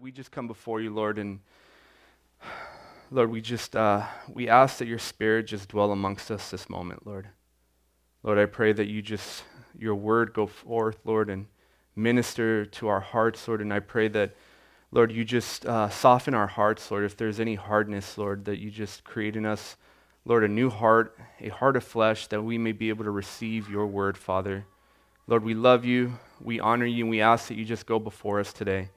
we just come before you, Lord, and Lord, we just uh, we ask that your Spirit just dwell amongst us this moment, Lord. Lord, I pray that you just your word go forth, Lord, and minister to our hearts, Lord. And I pray that, Lord, you just uh, soften our hearts, Lord. If there's any hardness, Lord, that you just create in us, Lord, a new heart, a heart of flesh, that we may be able to receive your word, Father. Lord, we love you, we honor you, and we ask that you just go before us today.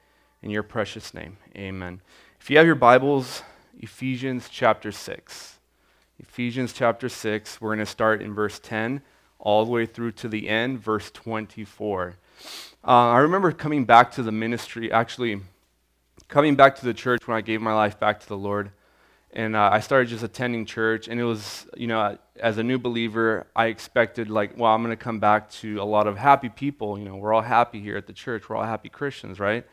In your precious name, amen. If you have your Bibles, Ephesians chapter 6. Ephesians chapter 6, we're going to start in verse 10 all the way through to the end, verse 24. Uh, I remember coming back to the ministry, actually, coming back to the church when I gave my life back to the Lord. And uh, I started just attending church, and it was, you know, as a new believer, I expected, like, well, I'm going to come back to a lot of happy people. You know, we're all happy here at the church. We're all happy Christians, right?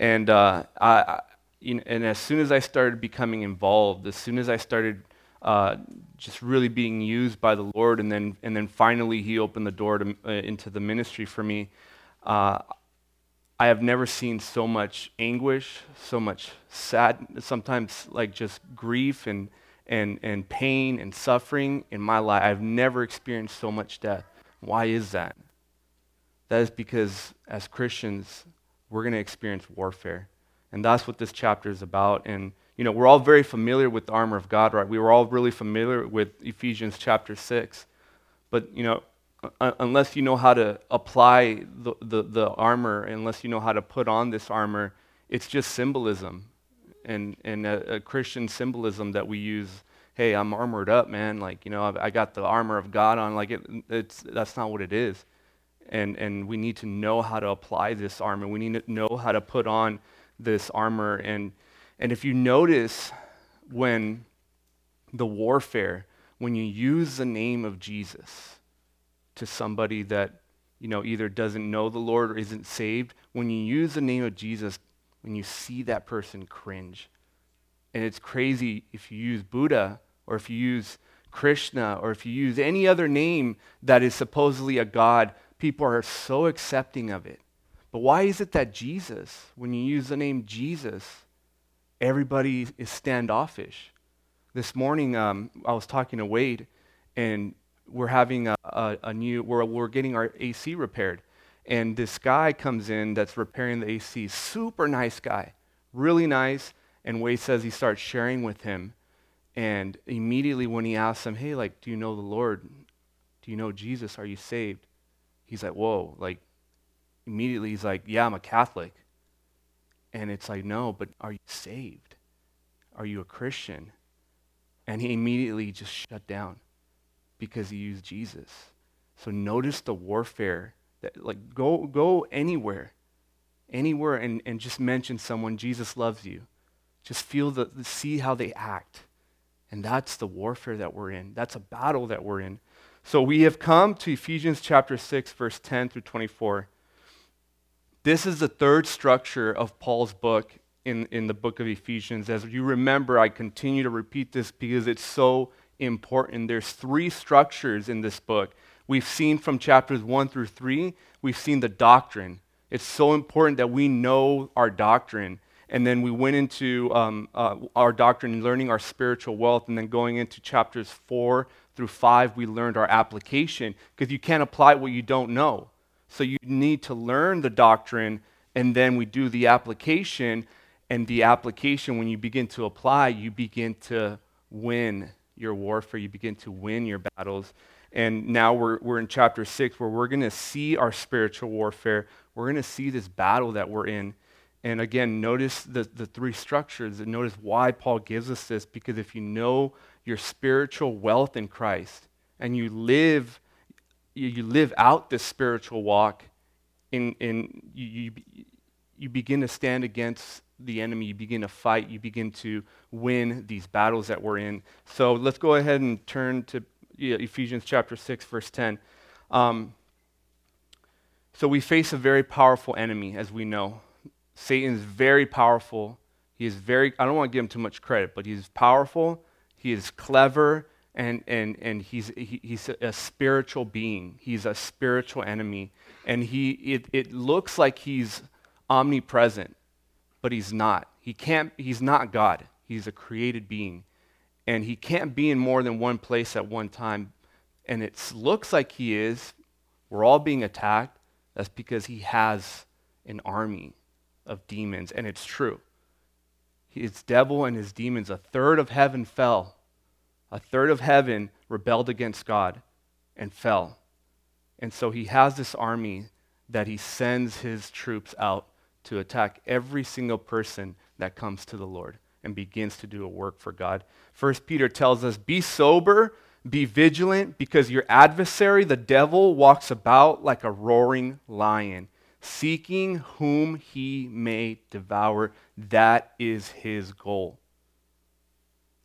And, uh, I, you know, and as soon as I started becoming involved, as soon as I started uh, just really being used by the Lord, and then, and then finally He opened the door to, uh, into the ministry for me, uh, I have never seen so much anguish, so much sad, sometimes like just grief and, and, and pain and suffering in my life. I've never experienced so much death. Why is that? That is because as Christians, we're going to experience warfare. And that's what this chapter is about. And, you know, we're all very familiar with the armor of God, right? We were all really familiar with Ephesians chapter 6. But, you know, unless you know how to apply the, the, the, armor, unless you know how to put on this armor, it's just symbolism and, and a, a Christian symbolism that we use. Hey, I'm armored up, man. Like, you know, I've, I got the armor of God on. Like, it, it's, that's not what it is and, and we need to know how to apply this armor. We need to know how to put on this armor. And, and if you notice when the warfare, when you use the name of Jesus to somebody that you know either doesn't know the Lord or isn't saved, when you use the name of Jesus, when you see that person cringe. And it's crazy if you use Buddha or if you use Krishna or if you use any other name that is supposedly a God people are so accepting of it. But why is it that Jesus, when you use the name Jesus, everybody is standoffish? This morning, um, I was talking to Wade, and we're having a, a, a new, we're, we're getting our AC repaired. And this guy comes in that's repairing the AC, super nice guy, really nice. And Wade says he starts sharing with him. And immediately when he asks him, hey, like, do you know the Lord? Do you know Jesus? Are you saved? He's like, whoa, like, immediately he's like, yeah, I'm a Catholic. And it's like, no, but are you saved? Are you a Christian? And he immediately just shut down because he used Jesus. So notice the warfare that like go go anywhere, anywhere and, and just mention someone, Jesus loves you. Just feel the see how they act. And that's the warfare that we're in. That's a battle that we're in. So we have come to Ephesians chapter 6, verse 10 through 24. This is the third structure of Paul's book in, in the book of Ephesians. As you remember, I continue to repeat this because it's so important. There's three structures in this book. We've seen from chapters 1 through 3, we've seen the doctrine. It's so important that we know our doctrine. And then we went into um, uh, our doctrine, and learning our spiritual wealth, and then going into chapters 4 through 5, we learned our application because you can't apply what you don't know. So you need to learn the doctrine, and then we do the application. And the application, when you begin to apply, you begin to win your warfare, you begin to win your battles. And now we're, we're in chapter 6 where we're going to see our spiritual warfare. We're going to see this battle that we're in. And again, notice the, the three structures and notice why Paul gives us this because if you know your spiritual wealth in Christ and you live, you, you live out this spiritual walk, in, in, you, you, you begin to stand against the enemy, you begin to fight, you begin to win these battles that we're in. So let's go ahead and turn to Ephesians chapter 6, verse 10. Um, so we face a very powerful enemy, as we know. Satan is very powerful. He is very, I don't want to give him too much credit, but he's powerful, he is clever, and, and, and he's, he, he's a spiritual being. He's a spiritual enemy. And he, it, it looks like he's omnipresent, but he's not. He can't, he's not God. He's a created being. And he can't be in more than one place at one time. And it looks like he is. We're all being attacked. That's because he has an army of demons. And it's true. His devil and his demons, a third of heaven fell. A third of heaven rebelled against God and fell. And so he has this army that he sends his troops out to attack every single person that comes to the Lord and begins to do a work for God. First Peter tells us, "Be sober, be vigilant, because your adversary, the devil, walks about like a roaring lion, seeking whom he may devour." That is his goal.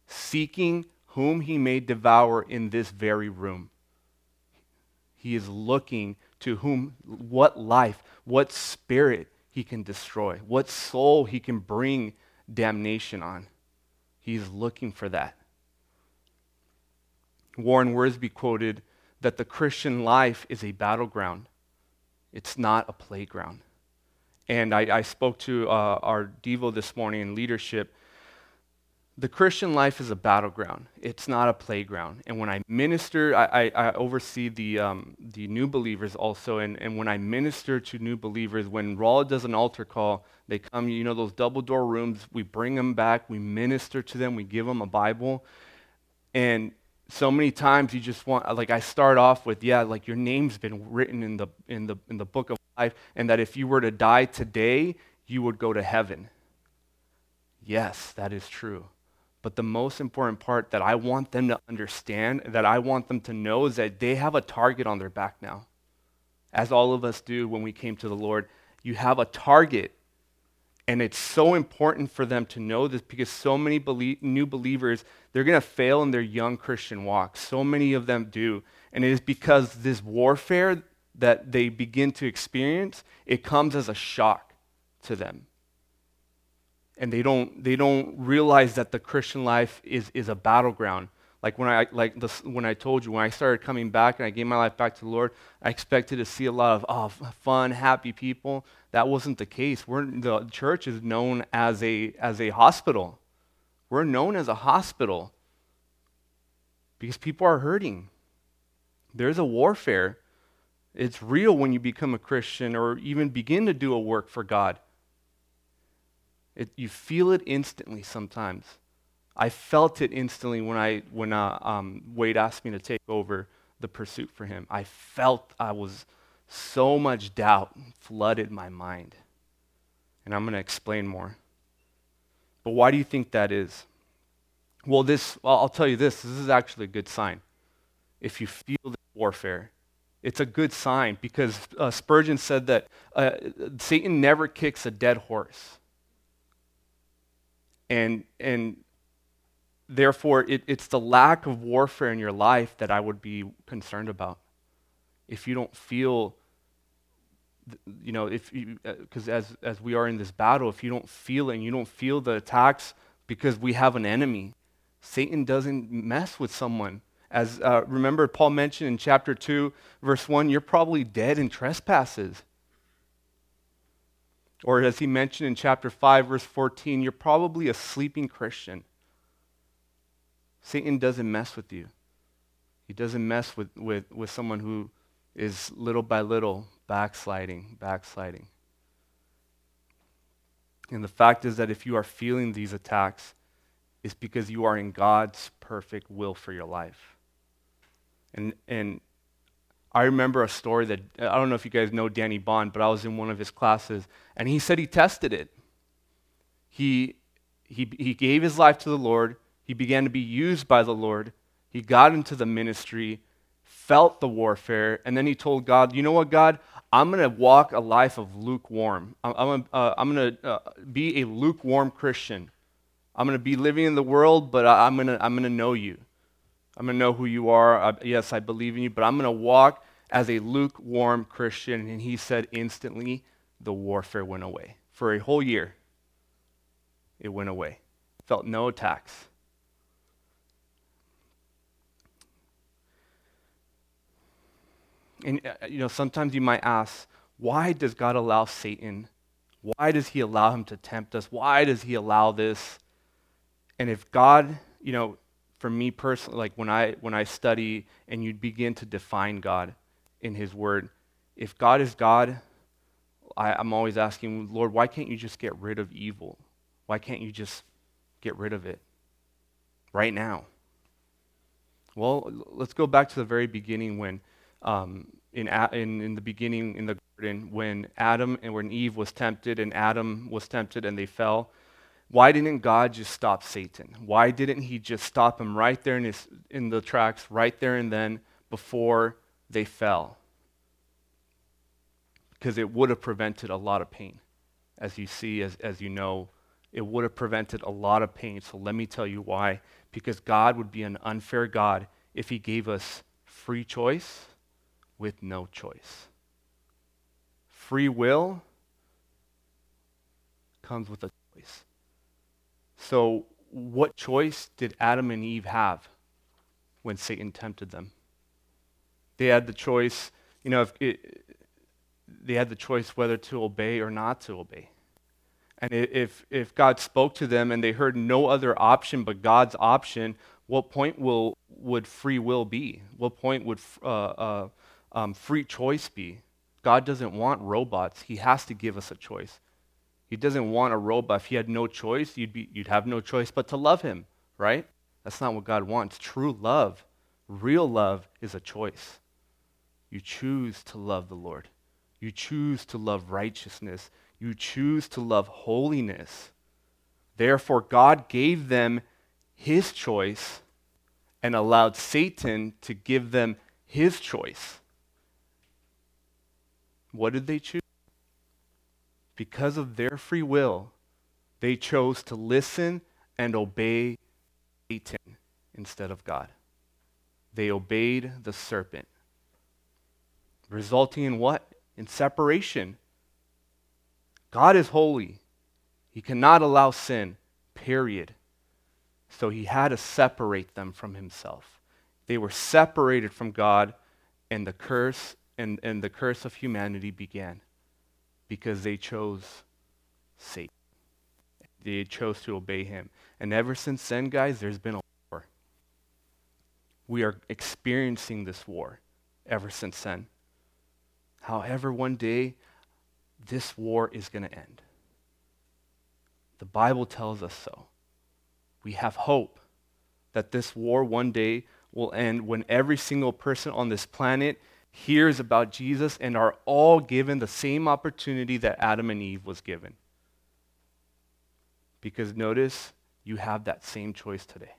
Seeking whom he may devour in this very room. He is looking to whom, what life, what spirit he can destroy, what soul he can bring damnation on. He's looking for that. Warren Wiersbe quoted that the Christian life is a battleground, it's not a playground. And I, I spoke to uh, our Devo this morning in leadership the Christian life is a battleground. It's not a playground. And when I minister, I, I, I oversee the, um, the new believers also. And, and when I minister to new believers, when Raw does an altar call, they come, you know, those double door rooms, we bring them back, we minister to them, we give them a Bible. And so many times you just want, like, I start off with, yeah, like your name's been written in the, in the, in the book of life, and that if you were to die today, you would go to heaven. Yes, that is true. But the most important part that I want them to understand, that I want them to know, is that they have a target on their back now. As all of us do when we came to the Lord, you have a target. And it's so important for them to know this because so many belie- new believers, they're going to fail in their young Christian walk. So many of them do. And it is because this warfare that they begin to experience, it comes as a shock to them and they don't they don't realize that the Christian life is is a battleground. Like when I like when I told you when I started coming back and I gave my life back to the Lord, I expected to see a lot of oh, fun, happy people. That wasn't the case. We're, the church is known as a as a hospital. We're known as a hospital because people are hurting. There's a warfare. It's real when you become a Christian or even begin to do a work for God. It, you feel it instantly sometimes. I felt it instantly when, I, when uh, um, Wade asked me to take over the pursuit for him. I felt I was so much doubt flooded my mind. And I'm going to explain more. But why do you think that is? Well, this, I'll tell you this this is actually a good sign. If you feel the warfare, it's a good sign because uh, Spurgeon said that uh, Satan never kicks a dead horse. And, and therefore, it, it's the lack of warfare in your life that I would be concerned about. If you don't feel, you know, if because uh, as, as we are in this battle, if you don't feel it and you don't feel the attacks because we have an enemy, Satan doesn't mess with someone. As uh, remember, Paul mentioned in chapter 2, verse 1, you're probably dead in trespasses. Or as he mentioned in chapter 5, verse 14, you're probably a sleeping Christian. Satan doesn't mess with you. He doesn't mess with, with, with someone who is little by little backsliding, backsliding. And the fact is that if you are feeling these attacks, it's because you are in God's perfect will for your life. And, and I remember a story that, I don't know if you guys know Danny Bond, but I was in one of his classes, and he said he tested it. He, he, he gave his life to the Lord, he began to be used by the Lord, he got into the ministry, felt the warfare, and then he told God, You know what, God? I'm going to walk a life of lukewarm. I'm, I'm, uh, I'm going to uh, be a lukewarm Christian. I'm going to be living in the world, but I'm going to I'm going to know you. I'm going to know who you are. I, yes, I believe in you, but I'm going to walk as a lukewarm Christian. And he said instantly, the warfare went away. For a whole year, it went away. Felt no attacks. And, uh, you know, sometimes you might ask, why does God allow Satan Why does he allow him to tempt us? Why does he allow this? And if God, you know, for me personally, like when I when I study and you begin to define God in His Word, if God is God, I, I'm always asking, Lord, why can't you just get rid of evil? Why can't you just get rid of it right now? Well, let's go back to the very beginning when, um, in, in, in the beginning in the garden, when Adam and when Eve was tempted and Adam was tempted and they fell. Why didn't God just stop Satan? Why didn't he just stop him right there in, his, in the tracks, right there and then before they fell? Because it would have prevented a lot of pain. As you see, as, as you know, it would have prevented a lot of pain. So let me tell you why. Because God would be an unfair God if he gave us free choice with no choice. Free will comes with a choice. So, what choice did Adam and Eve have when Satan tempted them? They had the choice, you know, if it, they had the choice whether to obey or not to obey. And if, if God spoke to them and they heard no other option but God's option, what point will, would free will be? What point would uh, uh, um, free choice be? God doesn't want robots. He has to give us a choice. He doesn't want a robot. If he had no choice, you'd, be, you'd have no choice but to love him, right? That's not what God wants. True love, real love, is a choice. You choose to love the Lord. You choose to love righteousness. You choose to love holiness. Therefore, God gave them his choice and allowed Satan to give them his choice. What did they choose? because of their free will, they chose to listen and obey Satan instead of God. They obeyed the serpent, resulting in what? In separation. God is holy. He cannot allow sin, period. So he had to separate them from himself. They were separated from God, and the curse and, and the curse of humanity began because they chose Satan. They chose to obey him. And ever since then, guys, there's been a war. We are experiencing this war ever since then. However, one day, this war is going to end. The Bible tells us so. We have hope that this war one day will end when every single person on this planet hears about Jesus and are all given the same opportunity that Adam and Eve was given. Because notice, you have that same choice today.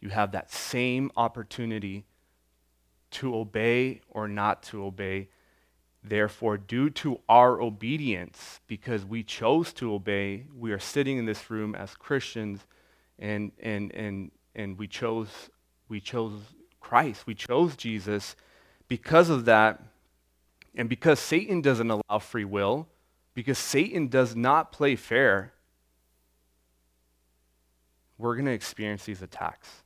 You have that same opportunity to obey or not to obey. Therefore, due to our obedience, because we chose to obey, we are sitting in this room as Christians and, and, and, and we, chose, we chose Christ. We chose Jesus because of that, and because Satan doesn't allow free will, because Satan does not play fair, we're going to experience these attacks.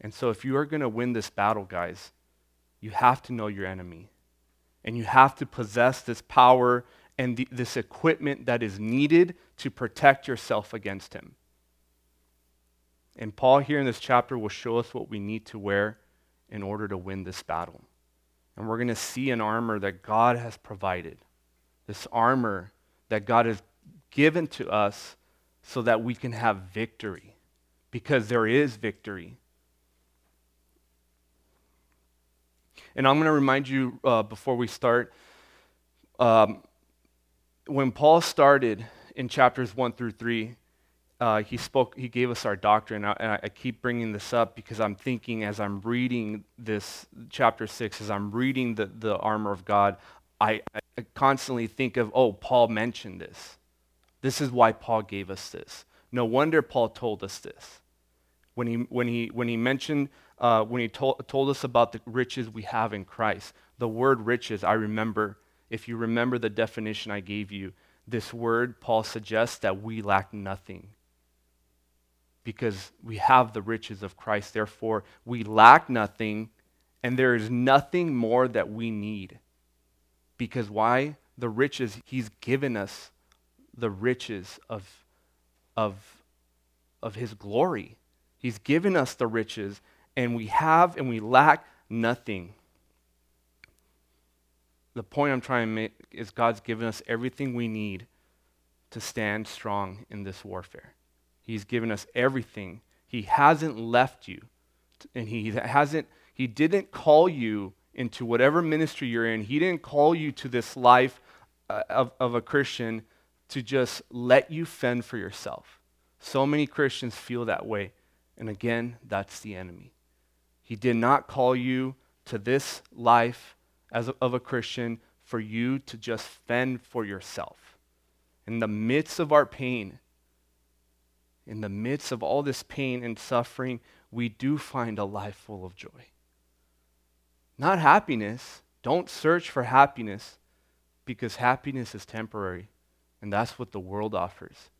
And so, if you are going to win this battle, guys, you have to know your enemy. And you have to possess this power and the, this equipment that is needed to protect yourself against him. And Paul, here in this chapter, will show us what we need to wear in order to win this battle. And we're going to see an armor that God has provided. This armor that God has given to us so that we can have victory. Because there is victory. And I'm going to remind you uh, before we start um, when Paul started in chapters 1 through 3, uh, he spoke, he gave us our doctrine. And I, I, keep bringing this up because I'm thinking as I'm reading this chapter six, as I'm reading the, the armor of God, I, I constantly think of, oh, Paul mentioned this. This is why Paul gave us this. No wonder Paul told us this. When he, when he, when he mentioned, uh, when he told, told us about the riches we have in Christ, the word riches, I remember, if you remember the definition I gave you, this word, Paul suggests that we lack nothing because we have the riches of Christ. Therefore, we lack nothing, and there is nothing more that we need. Because why? The riches He's given us the riches of, of, of His glory. He's given us the riches, and we have and we lack nothing. The point I'm trying to make is God's given us everything we need to stand strong in this warfare. He's given us everything. He hasn't left you. And he hasn't he didn't call you into whatever ministry you're in. He didn't call you to this life uh, of, of a Christian to just let you fend for yourself. So many Christians feel that way. And again, that's the enemy. He did not call you to this life as a, of a Christian for you to just fend for yourself. In the midst of our pain, in the midst of all this pain and suffering, we do find a life full of joy. Not happiness. Don't search for happiness because happiness is temporary. And that's what the world offers.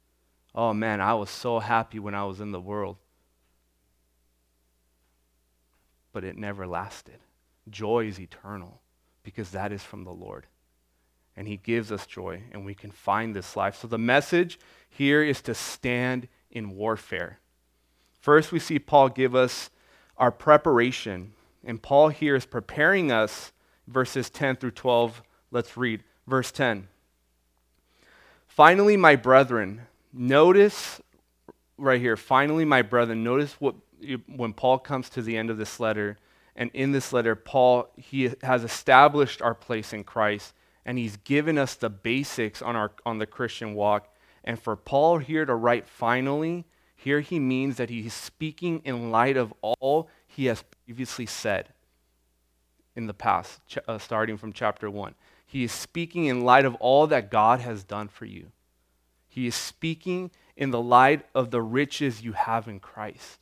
Oh man, I was so happy when I was in the world. But it never lasted. Joy is eternal because that is from the Lord. And He gives us joy, and we can find this life. So the message here is to stand in warfare. First, we see Paul give us our preparation. And Paul here is preparing us, verses 10 through 12. Let's read. Verse 10. Finally, my brethren, notice right here, finally, my brethren, notice what when Paul comes to the end of this letter, and in this letter, Paul he has established our place in Christ, and he's given us the basics on our on the Christian walk. And for Paul here to write finally, here he means that he's speaking in light of all he has previously said in the past, ch- uh, starting from chapter 1. He is speaking in light of all that God has done for you. He is speaking in the light of the riches you have in Christ.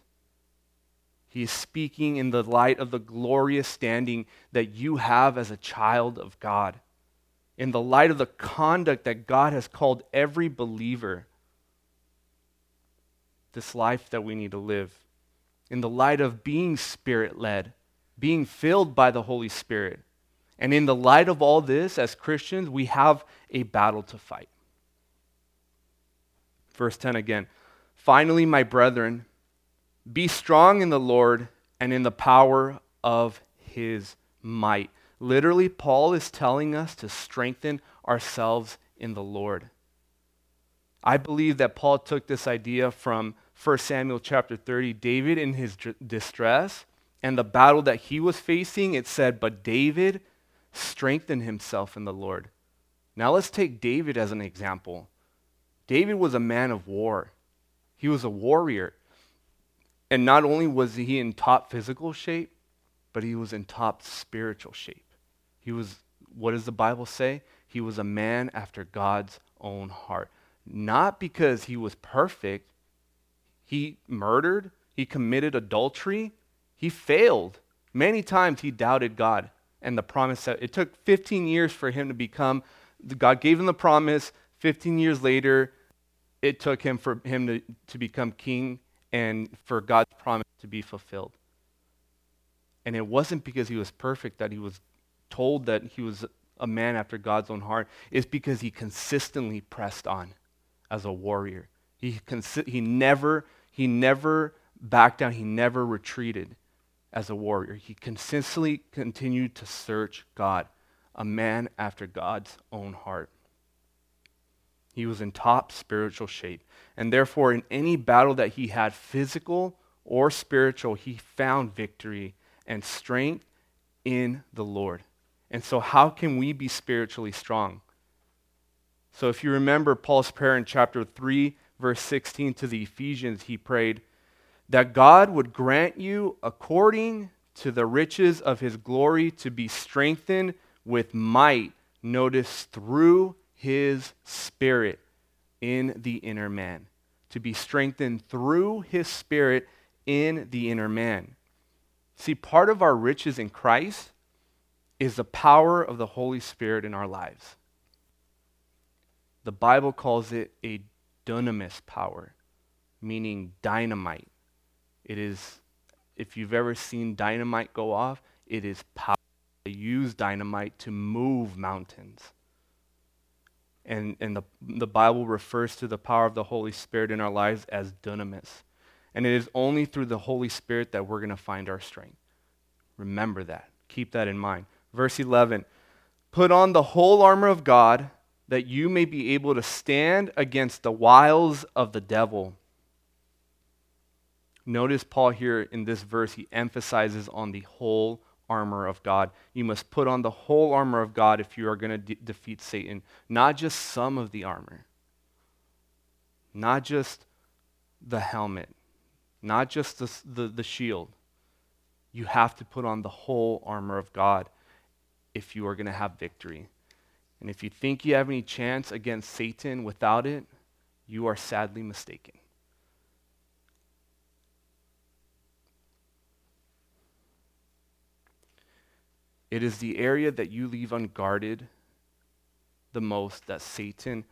He is speaking in the light of the glorious standing that you have as a child of God, in the light of the conduct that God has called every believer, this life that we need to live, in the light of being spirit led, being filled by the Holy Spirit and in the light of all this, as Christians, we have a battle to fight. Verse 10 again. Finally, my brethren, be strong in the Lord and in the power of his might. Literally, Paul is telling us to strengthen ourselves in the Lord. I believe that Paul took this idea from 1 Samuel chapter 30. David, in his distress and the battle that he was facing, it said, But David strengthen himself in the Lord. Now let's take David as an example. David was a man of war, he was a warrior. And not only was he in top physical shape, but he was in top spiritual shape. He was, what does the Bible say? He was a man after God's own heart. Not because he was perfect, he murdered, he committed adultery, he failed. Many times he doubted God and the promise that it took 15 years for him to become god gave him the promise 15 years later it took him for him to, to become king and for god's promise to be fulfilled and it wasn't because he was perfect that he was told that he was a man after god's own heart is because he consistently pressed on as a warrior he, consi- he never he never backed down he never retreated as a warrior. He consistently continued to search God, a man after God's own heart. He was in top spiritual shape. And therefore, in any battle that he had, physical or spiritual, he found victory and strength in the Lord. And so, how can we be spiritually strong? So, if you remember Paul's prayer in chapter 3, verse 16 to the Ephesians, he prayed, that God would grant you, according to the riches of his glory, to be strengthened with might, notice, through his Spirit in the inner man. To be strengthened through his Spirit in the inner man. See, part of our riches in Christ is the power of the Holy Spirit in our lives. The Bible calls it a dunamis power, meaning dynamite. It is, if you've ever seen dynamite go off, it is power. They use dynamite to move mountains. And, and the, the Bible refers to the power of the Holy Spirit in our lives as dunamis. And it is only through the Holy Spirit that we're going to find our strength. Remember that. Keep that in mind. Verse 11 Put on the whole armor of God that you may be able to stand against the wiles of the devil. Notice Paul here in this verse, he emphasizes on the whole armor of God. You must put on the whole armor of God if you are going to de- defeat Satan, not just some of the armor, not just the helmet, not just the, the, the shield. You have to put on the whole armor of God if you are going to have victory. And if you think you have any chance against Satan without it, you are sadly mistaken. It is the area that you leave unguarded the most that Satan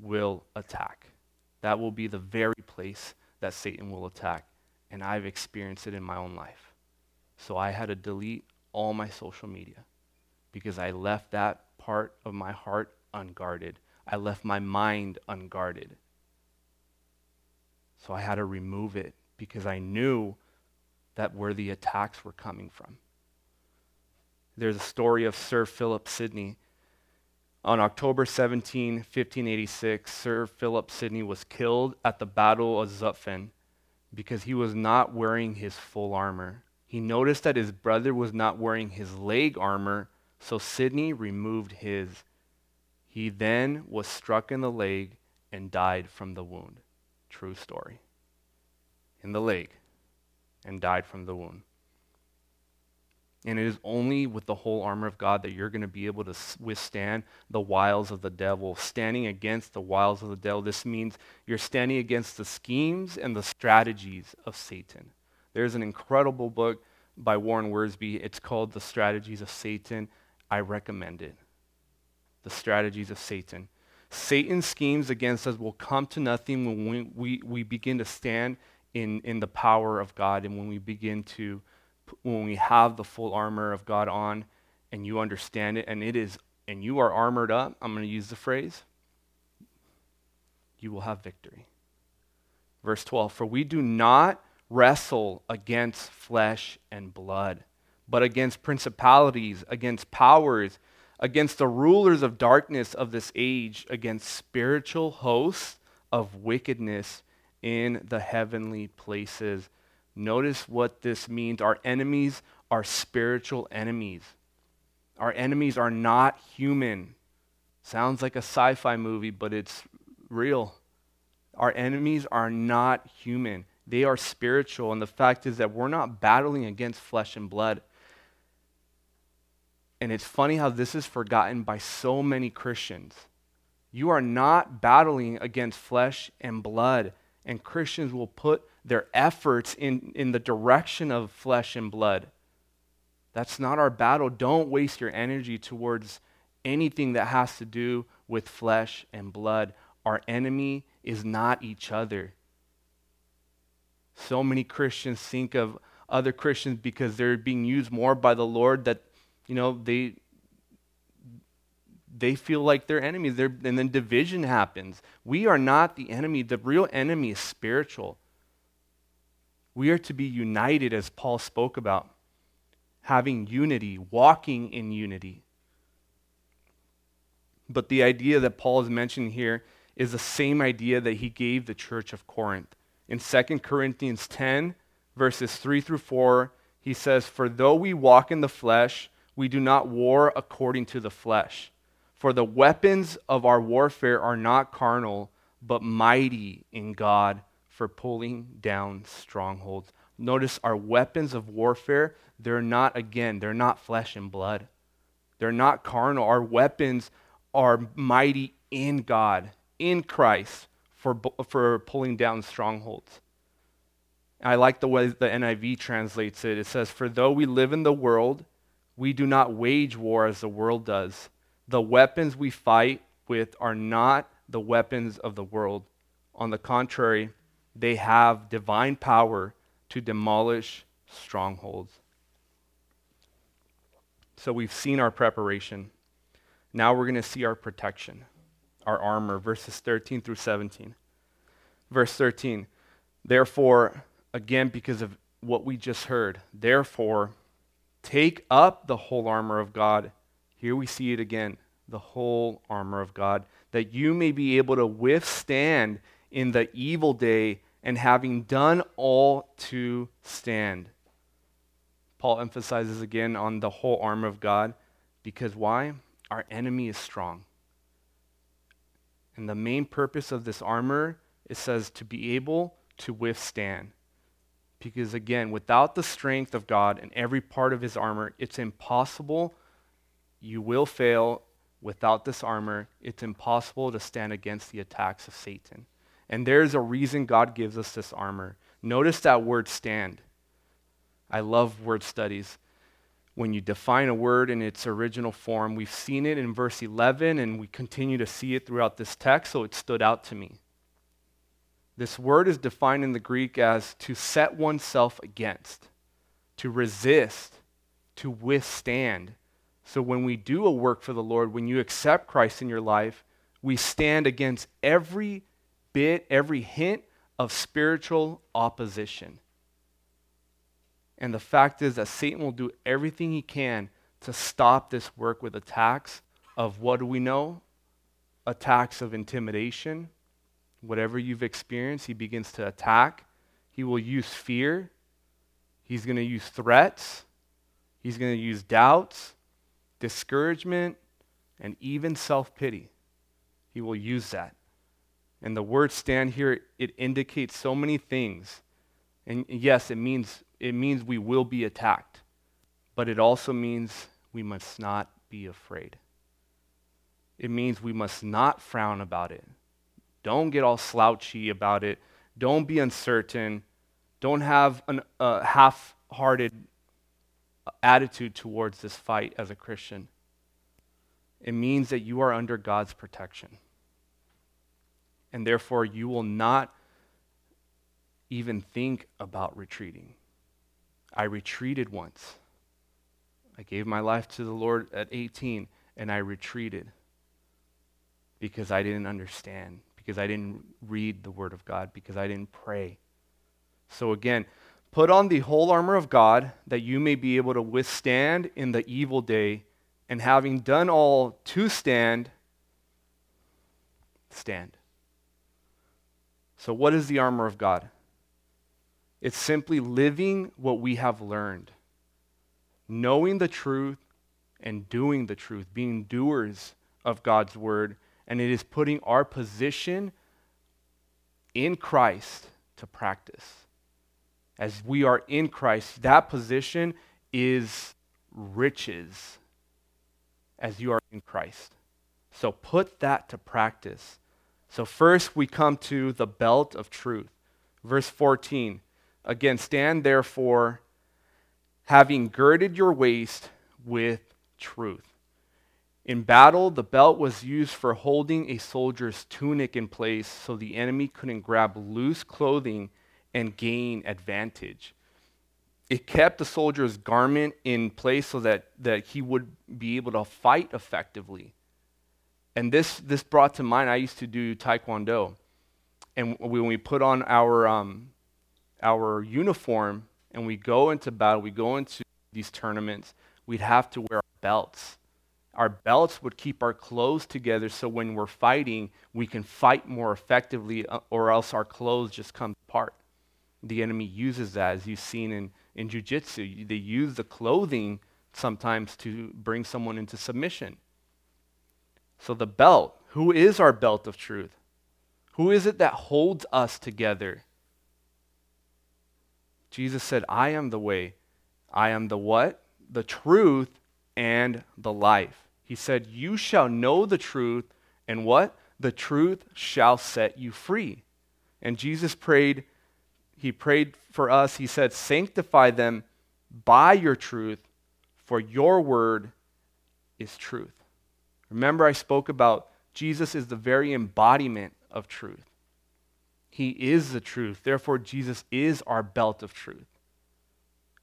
will attack. That will be the very place that Satan will attack. And I've experienced it in my own life. So I had to delete all my social media because I left that part of my heart unguarded. I left my mind unguarded. So I had to remove it because I knew that where the attacks were coming from. There's a story of Sir Philip Sidney. On October 17, 1586, Sir Philip Sidney was killed at the Battle of Zutphen because he was not wearing his full armor. He noticed that his brother was not wearing his leg armor, so Sidney removed his. He then was struck in the leg and died from the wound. True story. In the leg and died from the wound. And it is only with the whole armor of God that you're going to be able to withstand the wiles of the devil. Standing against the wiles of the devil, this means you're standing against the schemes and the strategies of Satan. There's an incredible book by Warren Wiersbe. It's called The Strategies of Satan. I recommend it. The Strategies of Satan. Satan's schemes against us will come to nothing when we, we, we begin to stand in, in the power of God and when we begin to when we have the full armor of God on and you understand it and it is and you are armored up, I'm going to use the phrase, you will have victory. Verse 12, for we do not wrestle against flesh and blood, but against principalities, against powers, against the rulers of darkness of this age, against spiritual hosts of wickedness in the heavenly places. Notice what this means. Our enemies are spiritual enemies. Our enemies are not human. Sounds like a sci fi movie, but it's real. Our enemies are not human, they are spiritual. And the fact is that we're not battling against flesh and blood. And it's funny how this is forgotten by so many Christians. You are not battling against flesh and blood. And Christians will put their efforts in, in the direction of flesh and blood. That's not our battle. Don't waste your energy towards anything that has to do with flesh and blood. Our enemy is not each other. So many Christians think of other Christians because they're being used more by the Lord that, you know, they they feel like they're enemies. They're, and then division happens. We are not the enemy. The real enemy is spiritual. We are to be united, as Paul spoke about, having unity, walking in unity. But the idea that Paul is mentioning here is the same idea that he gave the church of Corinth. In 2 Corinthians 10, verses 3 through 4, he says, For though we walk in the flesh, we do not war according to the flesh. For the weapons of our warfare are not carnal, but mighty in God for pulling down strongholds. Notice our weapons of warfare, they're not, again, they're not flesh and blood. They're not carnal. Our weapons are mighty in God, in Christ, for, for pulling down strongholds. I like the way the NIV translates it. It says, For though we live in the world, we do not wage war as the world does. The weapons we fight with are not the weapons of the world. On the contrary, they have divine power to demolish strongholds. So we've seen our preparation. Now we're going to see our protection. our armor, verses 13 through 17. Verse 13, therefore, again, because of what we just heard, therefore, take up the whole armor of God. Here we see it again the whole armor of God, that you may be able to withstand in the evil day, and having done all to stand. Paul emphasizes again on the whole armor of God because why? Our enemy is strong. And the main purpose of this armor, it says to be able to withstand. Because again, without the strength of God in every part of his armor, it's impossible. You will fail without this armor. It's impossible to stand against the attacks of Satan. And there's a reason God gives us this armor. Notice that word stand. I love word studies when you define a word in its original form. We've seen it in verse 11, and we continue to see it throughout this text, so it stood out to me. This word is defined in the Greek as to set oneself against, to resist, to withstand. So when we do a work for the Lord, when you accept Christ in your life, we stand against every bit, every hint of spiritual opposition. And the fact is that Satan will do everything he can to stop this work with attacks of what do we know? Attacks of intimidation. Whatever you've experienced, he begins to attack. He will use fear. He's going to use threats. He's going to use doubts, discouragement, and even self pity. He will use that. And the word stand here, it indicates so many things. And yes, it means it means we will be attacked, but it also means we must not be afraid. It means we must not frown about it. Don't get all slouchy about it. Don't be uncertain. Don't have a uh, half hearted attitude towards this fight as a Christian. It means that you are under God's protection. And therefore, you will not even think about retreating. I retreated once. I gave my life to the Lord at 18 and I retreated because I didn't understand, because I didn't read the Word of God, because I didn't pray. So again, put on the whole armor of God that you may be able to withstand in the evil day, and having done all to stand, stand. So, what is the armor of God? It's simply living what we have learned, knowing the truth and doing the truth, being doers of God's word. And it is putting our position in Christ to practice. As we are in Christ, that position is riches as you are in Christ. So put that to practice. So, first we come to the belt of truth. Verse 14 Again, stand therefore, having girded your waist with truth. In battle, the belt was used for holding a soldier's tunic in place so the enemy couldn't grab loose clothing and gain advantage. It kept the soldier's garment in place so that, that he would be able to fight effectively. And this, this brought to mind, I used to do Taekwondo. And when we put on our, um, our uniform and we go into battle, we go into these tournaments, we'd have to wear belts. Our belts would keep our clothes together so when we're fighting, we can fight more effectively, uh, or else our clothes just come apart. The enemy uses that, as you've seen in, in jiu-jitsu. They use the clothing sometimes to bring someone into submission. So the belt, who is our belt of truth? Who is it that holds us together? Jesus said, I am the way. I am the what? The truth and the life. He said, You shall know the truth, and what? The truth shall set you free. And Jesus prayed, He prayed for us. He said, Sanctify them by your truth, for your word is truth. Remember, I spoke about Jesus is the very embodiment of truth. He is the truth. Therefore, Jesus is our belt of truth.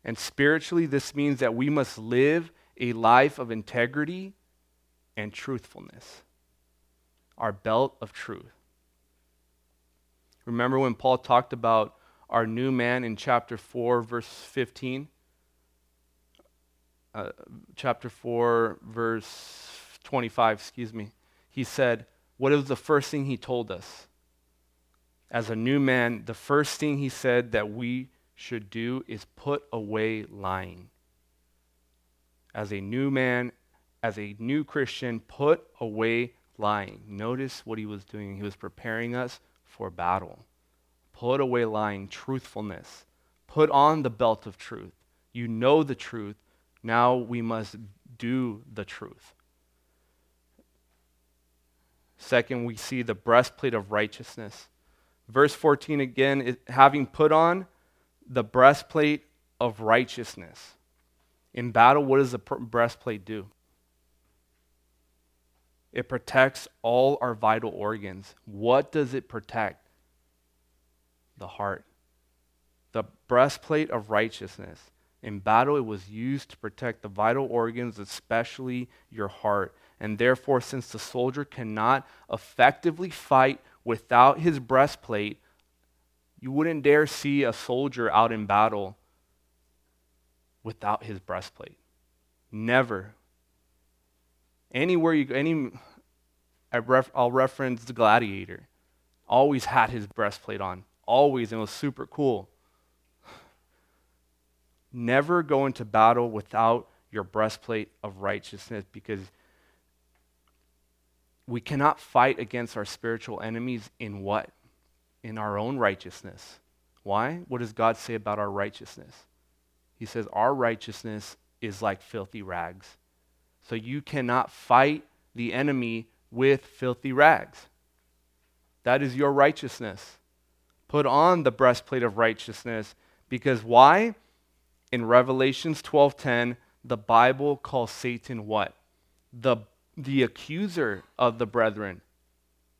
And spiritually, this means that we must live a life of integrity and truthfulness. our belt of truth. Remember when Paul talked about our new man in chapter 4, verse 15? Uh, chapter 4, verse 25, excuse me. He said, What was the first thing he told us? As a new man, the first thing he said that we should do is put away lying. As a new man, as a new Christian, put away lying. Notice what he was doing. He was preparing us for battle. Put away lying, truthfulness. Put on the belt of truth. You know the truth. Now we must do the truth. Second, we see the breastplate of righteousness. Verse 14 again, having put on the breastplate of righteousness. In battle, what does the breastplate do? It protects all our vital organs. What does it protect? The heart. The breastplate of righteousness. In battle, it was used to protect the vital organs, especially your heart. And therefore, since the soldier cannot effectively fight without his breastplate, you wouldn't dare see a soldier out in battle without his breastplate. Never. Anywhere you go, any, I ref, I'll reference the gladiator. Always had his breastplate on. Always, and it was super cool. Never go into battle without your breastplate of righteousness because we cannot fight against our spiritual enemies in what? In our own righteousness. Why? What does God say about our righteousness? He says, Our righteousness is like filthy rags. So you cannot fight the enemy with filthy rags. That is your righteousness. Put on the breastplate of righteousness because why? In Revelations 12:10, the Bible calls Satan what? The the accuser of the brethren.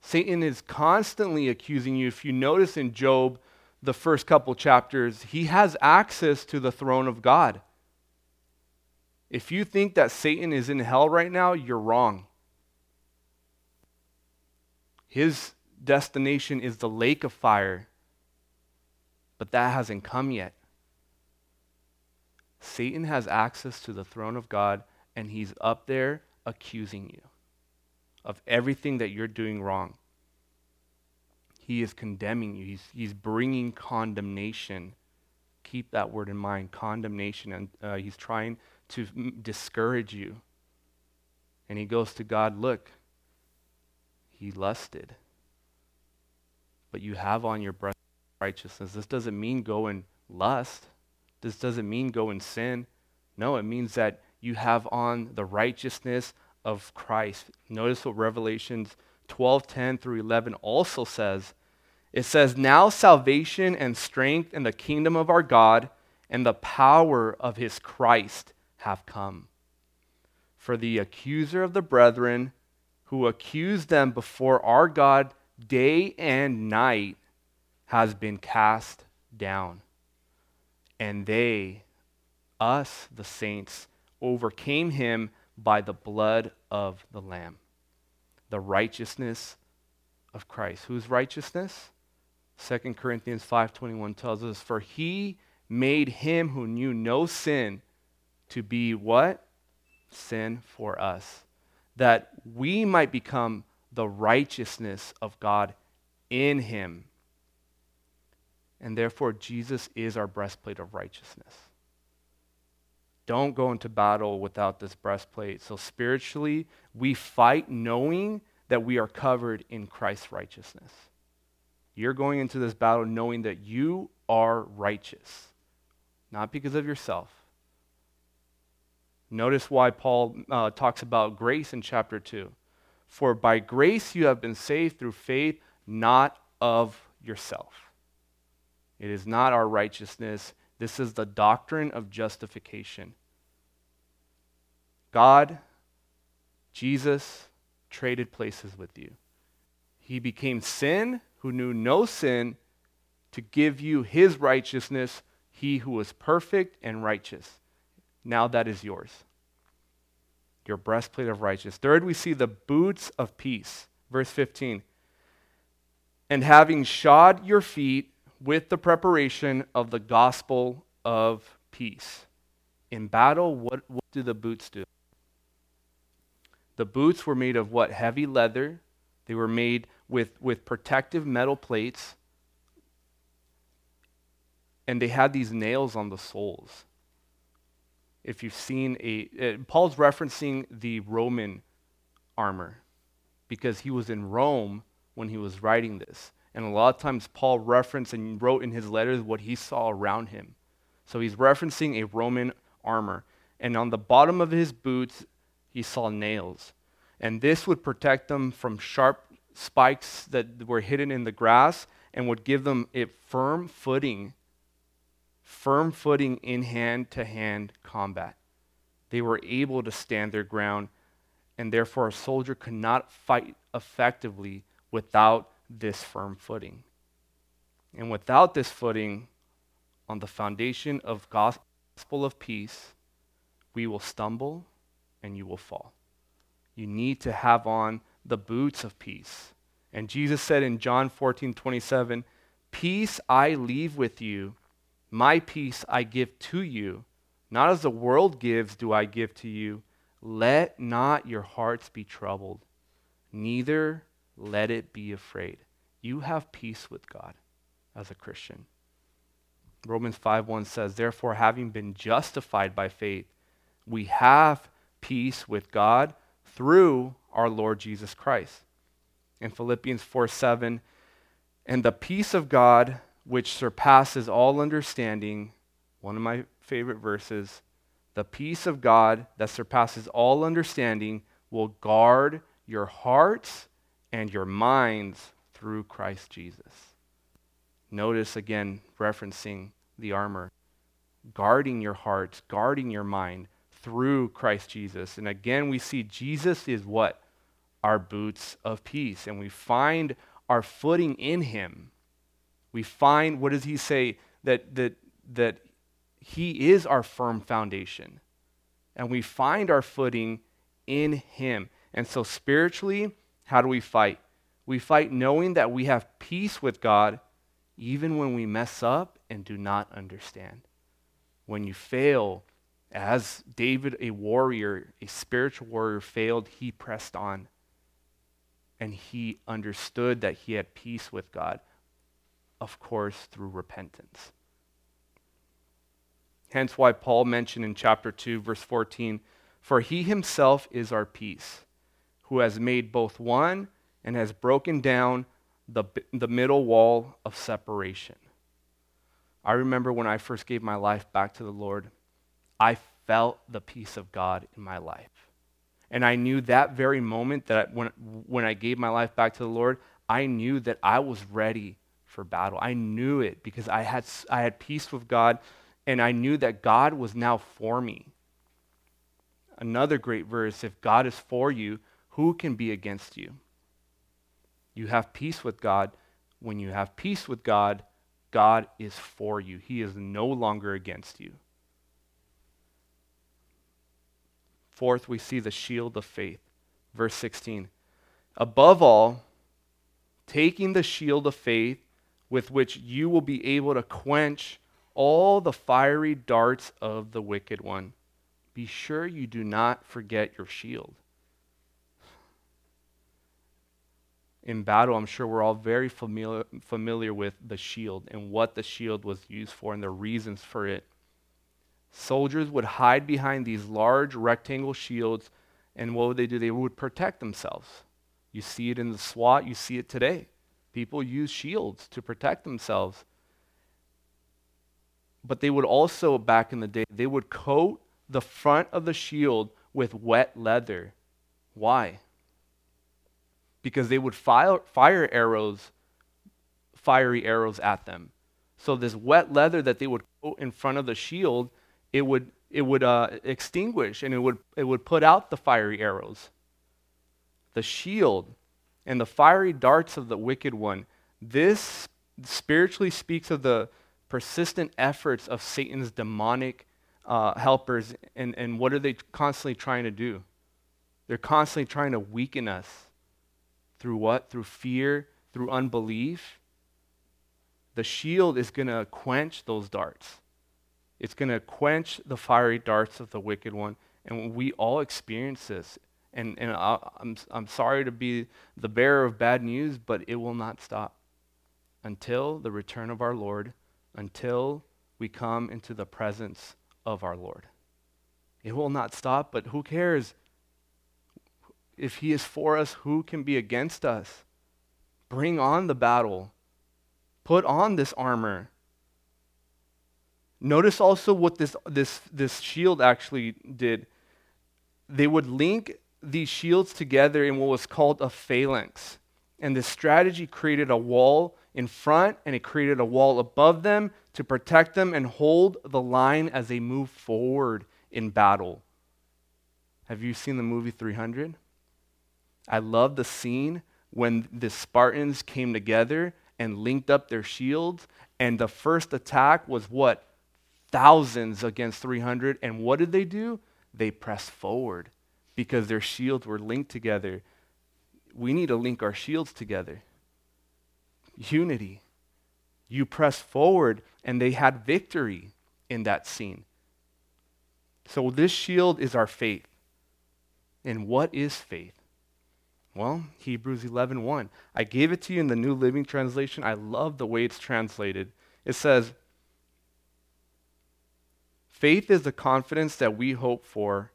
Satan is constantly accusing you. If you notice in Job, the first couple chapters, he has access to the throne of God. If you think that Satan is in hell right now, you're wrong. His destination is the lake of fire, but that hasn't come yet. Satan has access to the throne of God, and he's up there accusing you of everything that you're doing wrong. He is condemning you, he's, he's bringing condemnation. Keep that word in mind condemnation. And uh, he's trying to discourage you. And he goes to God, Look, he lusted. But you have on your breast righteousness. This doesn't mean go and lust. This doesn't mean go and sin. No, it means that you have on the righteousness of Christ. Notice what Revelations 12:10 through 11 also says. It says, "Now salvation and strength and the kingdom of our God and the power of his Christ have come. For the accuser of the brethren who accused them before our God day and night has been cast down. And they, us, the saints, overcame him by the blood of the Lamb. The righteousness of Christ. Whose righteousness? 2 Corinthians 5:21 tells us for he made him who knew no sin to be what? Sin for us. That we might become the righteousness of God in him. And therefore Jesus is our breastplate of righteousness. Don't go into battle without this breastplate. So, spiritually, we fight knowing that we are covered in Christ's righteousness. You're going into this battle knowing that you are righteous, not because of yourself. Notice why Paul uh, talks about grace in chapter 2. For by grace you have been saved through faith, not of yourself. It is not our righteousness, this is the doctrine of justification. God, Jesus, traded places with you. He became sin who knew no sin to give you his righteousness, he who was perfect and righteous. Now that is yours. Your breastplate of righteousness. Third, we see the boots of peace. Verse 15. And having shod your feet with the preparation of the gospel of peace. In battle, what, what do the boots do? The boots were made of what? Heavy leather. They were made with, with protective metal plates. And they had these nails on the soles. If you've seen a. Uh, Paul's referencing the Roman armor because he was in Rome when he was writing this. And a lot of times, Paul referenced and wrote in his letters what he saw around him. So he's referencing a Roman armor. And on the bottom of his boots, he saw nails. And this would protect them from sharp spikes that were hidden in the grass and would give them a firm footing, firm footing in hand to hand combat. They were able to stand their ground, and therefore a soldier could not fight effectively without this firm footing. And without this footing, on the foundation of gospel of peace, we will stumble and you will fall. You need to have on the boots of peace. And Jesus said in John 14, 27, Peace I leave with you, my peace I give to you. Not as the world gives, do I give to you. Let not your hearts be troubled, neither let it be afraid. You have peace with God as a Christian. Romans 5:1 says, "Therefore having been justified by faith, we have peace with God through our Lord Jesus Christ." In Philippians 4:7, "And the peace of God, which surpasses all understanding, one of my favorite verses, the peace of God that surpasses all understanding will guard your hearts and your minds through Christ Jesus." Notice again, referencing the armor, guarding your hearts, guarding your mind through Christ Jesus. And again, we see Jesus is what? Our boots of peace. And we find our footing in him. We find, what does he say? That, that, that he is our firm foundation. And we find our footing in him. And so, spiritually, how do we fight? We fight knowing that we have peace with God even when we mess up and do not understand. When you fail, as David, a warrior, a spiritual warrior, failed, he pressed on. And he understood that he had peace with God, of course, through repentance. Hence why Paul mentioned in chapter 2, verse 14, For he himself is our peace, who has made both one and has broken down the, the middle wall of separation. I remember when I first gave my life back to the Lord, I felt the peace of God in my life. And I knew that very moment that I, when, when I gave my life back to the Lord, I knew that I was ready for battle. I knew it because I had, I had peace with God and I knew that God was now for me. Another great verse if God is for you, who can be against you? You have peace with God. When you have peace with God, God is for you. He is no longer against you. Fourth, we see the shield of faith. Verse 16. Above all, taking the shield of faith with which you will be able to quench all the fiery darts of the wicked one. Be sure you do not forget your shield in battle, I'm sure we're all very familiar, familiar with the shield and what the shield was used for and the reasons for it. Soldiers would hide behind these large rectangle shields, and what would they do? They would protect themselves. You see it in the SWAT, you see it today. People use shields to protect themselves. But they would also, back in the day, they would coat the front of the shield with wet leather. Why? because they would fire, fire arrows, fiery arrows at them. So this wet leather that they would coat in front of the shield, it would it would uh, extinguish and it would it would put out the fiery arrows. The shield and the fiery darts of the wicked one. This spiritually speaks of the persistent efforts of Satan's demonic uh, helpers, and, and what are they constantly trying to do? They're constantly trying to weaken us through what? Through fear, through unbelief. The shield is going to quench those darts. It's going to quench the fiery darts of the wicked one. And we all experience this. And, and I, I'm, I'm sorry to be the bearer of bad news, but it will not stop until the return of our Lord, until we come into the presence of our Lord. It will not stop, but who cares? If He is for us, who can be against us? Bring on the battle. Put on this armor. Notice also what this, this, this shield actually did. They would link these shields together in what was called a phalanx. And this strategy created a wall in front and it created a wall above them to protect them and hold the line as they move forward in battle. Have you seen the movie 300? I love the scene when the Spartans came together and linked up their shields, and the first attack was what? Thousands against 300. And what did they do? They pressed forward because their shields were linked together. We need to link our shields together. Unity. You press forward, and they had victory in that scene. So, this shield is our faith. And what is faith? Well, Hebrews 11:1. 1. I gave it to you in the New Living Translation. I love the way it's translated. It says, Faith is the confidence that we hope for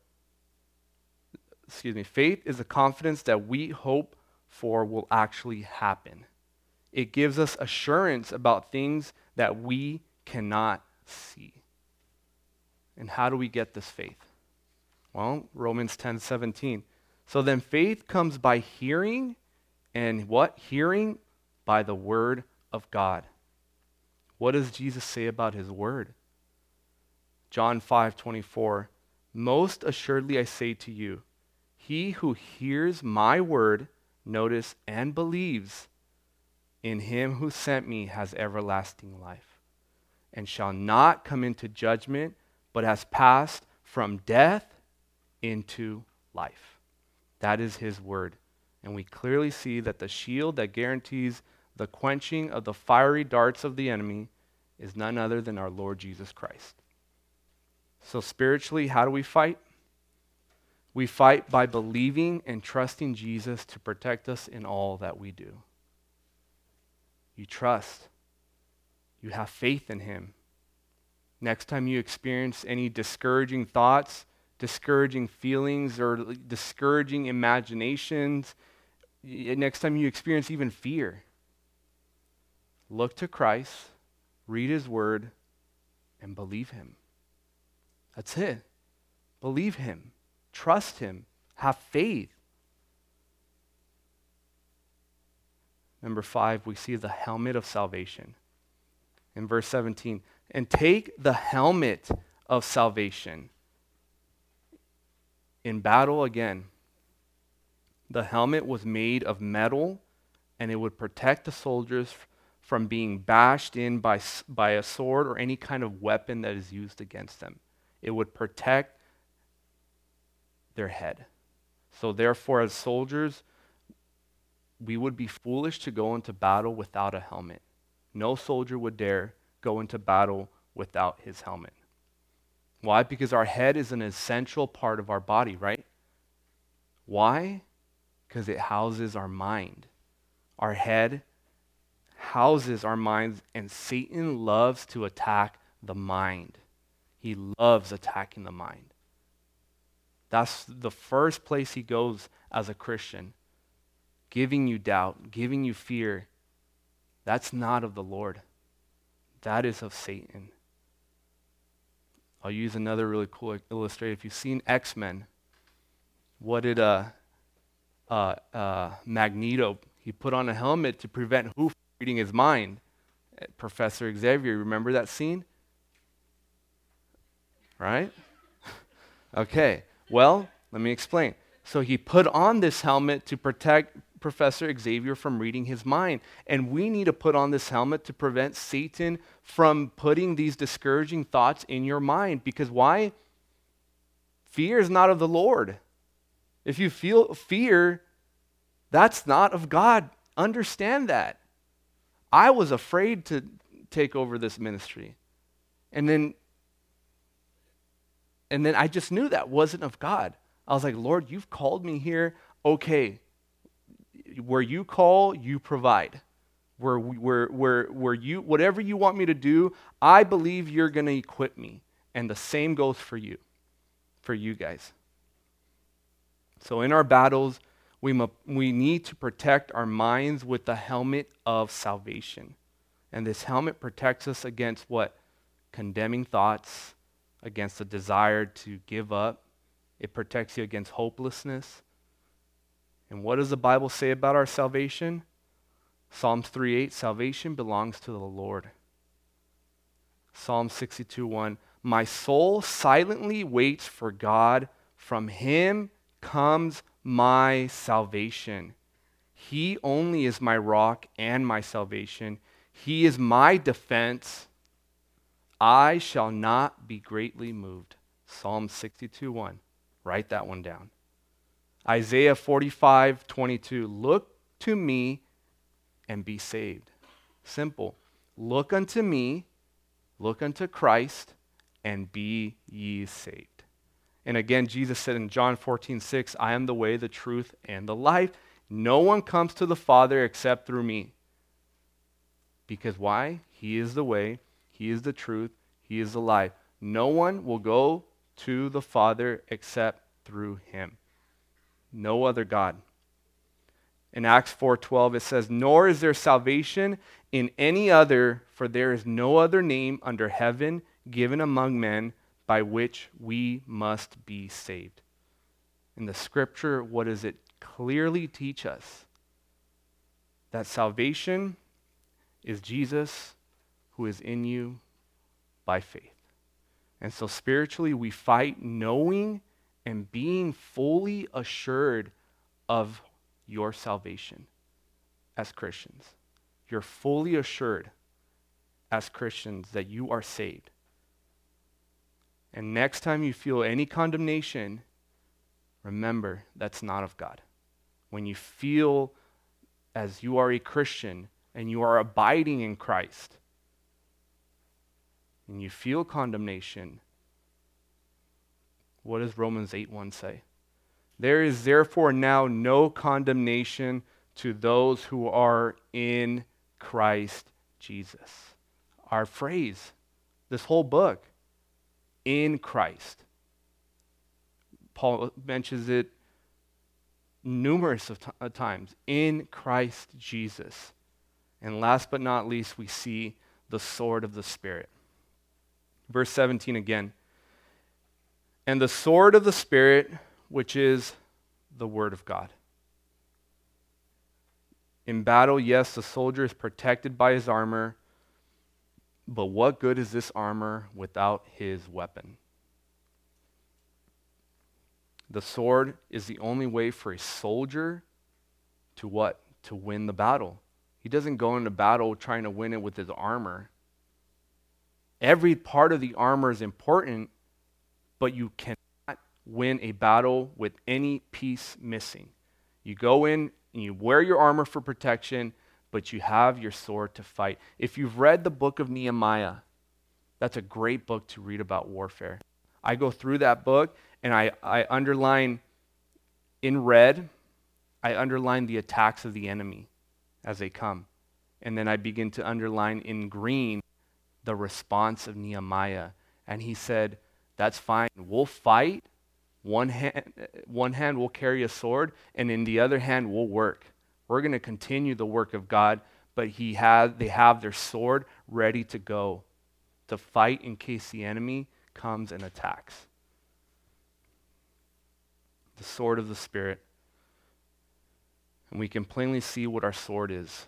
excuse me, faith is a confidence that we hope for will actually happen. It gives us assurance about things that we cannot see. And how do we get this faith? Well, Romans 10 17. So then faith comes by hearing, and what? Hearing by the word of God. What does Jesus say about his word? John 5 24. Most assuredly I say to you, he who hears my word, notice, and believes in him who sent me has everlasting life, and shall not come into judgment, but has passed from death into life. That is his word. And we clearly see that the shield that guarantees the quenching of the fiery darts of the enemy is none other than our Lord Jesus Christ. So, spiritually, how do we fight? We fight by believing and trusting Jesus to protect us in all that we do. You trust, you have faith in Him. Next time you experience any discouraging thoughts, discouraging feelings, or discouraging imaginations, next time you experience even fear, look to Christ, read His Word, and believe Him. That's it. Believe Him. Trust Him. Have faith. Number five, we see the helmet of salvation. In verse 17, and take the helmet of salvation. In battle, again, the helmet was made of metal and it would protect the soldiers from being bashed in by, by a sword or any kind of weapon that is used against them. It would protect their head. So, therefore, as soldiers, we would be foolish to go into battle without a helmet. No soldier would dare go into battle without his helmet. Why? Because our head is an essential part of our body, right? Why? Because it houses our mind. Our head houses our minds, and Satan loves to attack the mind. He loves attacking the mind. That's the first place he goes as a Christian, giving you doubt, giving you fear. That's not of the Lord, that is of Satan. I'll use another really cool illustration. If you've seen X Men, what did uh, uh, uh, Magneto? He put on a helmet to prevent who from reading his mind. Professor Xavier, remember that scene? Right? okay. Well, let me explain. So he put on this helmet to protect Professor Xavier from reading his mind. And we need to put on this helmet to prevent Satan from putting these discouraging thoughts in your mind. Because why? Fear is not of the Lord. If you feel fear, That's not of God. Understand that. I was afraid to take over this ministry. And then and then I just knew that wasn't of God. I was like, Lord, you've called me here. Okay. Where you call, you provide. Where, where, where, where you, whatever you want me to do, I believe you're going to equip me. And the same goes for you, for you guys. So in our battles, we, mu- we need to protect our minds with the helmet of salvation. And this helmet protects us against what? Condemning thoughts, against the desire to give up. It protects you against hopelessness. And what does the Bible say about our salvation? Psalms 3:8 Salvation belongs to the Lord. Psalm 62:1 My soul silently waits for God. From him comes my salvation. He only is my rock and my salvation. He is my defense. I shall not be greatly moved. Psalm 62 1. Write that one down. Isaiah 45 22. Look to me and be saved. Simple. Look unto me, look unto Christ, and be ye saved. And again, Jesus said in John 14 6, I am the way, the truth, and the life. No one comes to the Father except through me. Because why? He is the way, He is the truth, He is the life. No one will go to the Father except through Him. No other God. In Acts 4:12 it says, "Nor is there salvation in any other, for there is no other name under heaven given among men by which we must be saved." In the scripture, what does it clearly teach us? That salvation is Jesus who is in you by faith. And so spiritually, we fight knowing and being fully assured of your salvation as Christians. You're fully assured as Christians that you are saved. And next time you feel any condemnation, remember that's not of God. When you feel as you are a Christian and you are abiding in Christ, and you feel condemnation, what does Romans 8 1 say? There is therefore now no condemnation to those who are in Christ Jesus. Our phrase, this whole book, in Christ. Paul mentions it numerous of t- uh, times in Christ Jesus. And last but not least, we see the sword of the Spirit. Verse 17 again. And the sword of the Spirit, which is the Word of God. In battle, yes, the soldier is protected by his armor, but what good is this armor without his weapon? The sword is the only way for a soldier to what? To win the battle. He doesn't go into battle trying to win it with his armor. Every part of the armor is important, but you cannot win a battle with any piece missing. You go in and you wear your armor for protection, but you have your sword to fight. If you've read the book of Nehemiah, that's a great book to read about warfare. I go through that book and I, I underline in red, I underline the attacks of the enemy as they come. And then I begin to underline in green the response of Nehemiah. And he said, That's fine. We'll fight. One hand, one hand will carry a sword, and in the other hand will work. We're going to continue the work of God, but he has, they have their sword ready to go to fight in case the enemy comes and attacks. The sword of the Spirit. And we can plainly see what our sword is,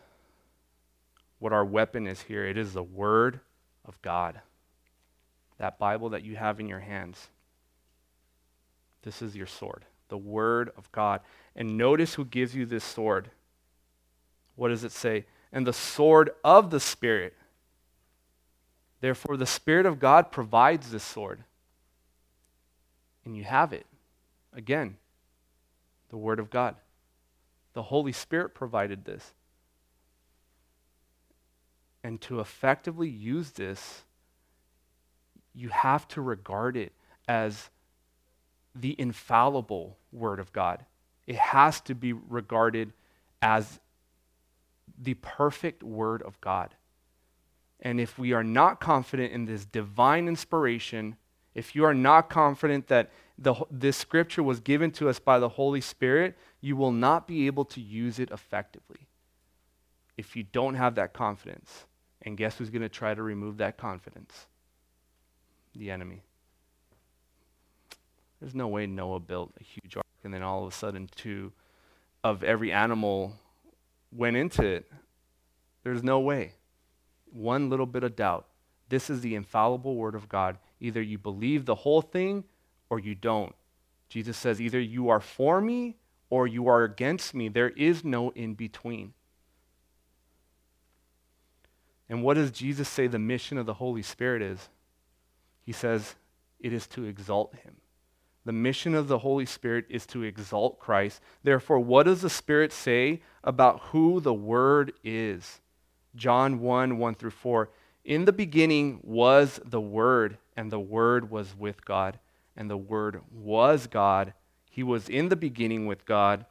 what our weapon is here. It is the Word of God. That Bible that you have in your hands. This is your sword, the Word of God. And notice who gives you this sword. What does it say? And the sword of the Spirit. Therefore, the Spirit of God provides this sword. And you have it. Again, the Word of God. The Holy Spirit provided this. And to effectively use this, you have to regard it as the infallible Word of God. It has to be regarded as the perfect Word of God. And if we are not confident in this divine inspiration, if you are not confident that the, this scripture was given to us by the Holy Spirit, you will not be able to use it effectively. If you don't have that confidence. And guess who's going to try to remove that confidence? The enemy. There's no way Noah built a huge ark and then all of a sudden two of every animal went into it. There's no way. One little bit of doubt. This is the infallible word of God. Either you believe the whole thing or you don't. Jesus says, either you are for me or you are against me. There is no in between. And what does Jesus say the mission of the Holy Spirit is? He says, it is to exalt him. The mission of the Holy Spirit is to exalt Christ. Therefore, what does the Spirit say about who the Word is? John 1 1 through 4. In the beginning was the Word, and the Word was with God, and the Word was God. He was in the beginning with God,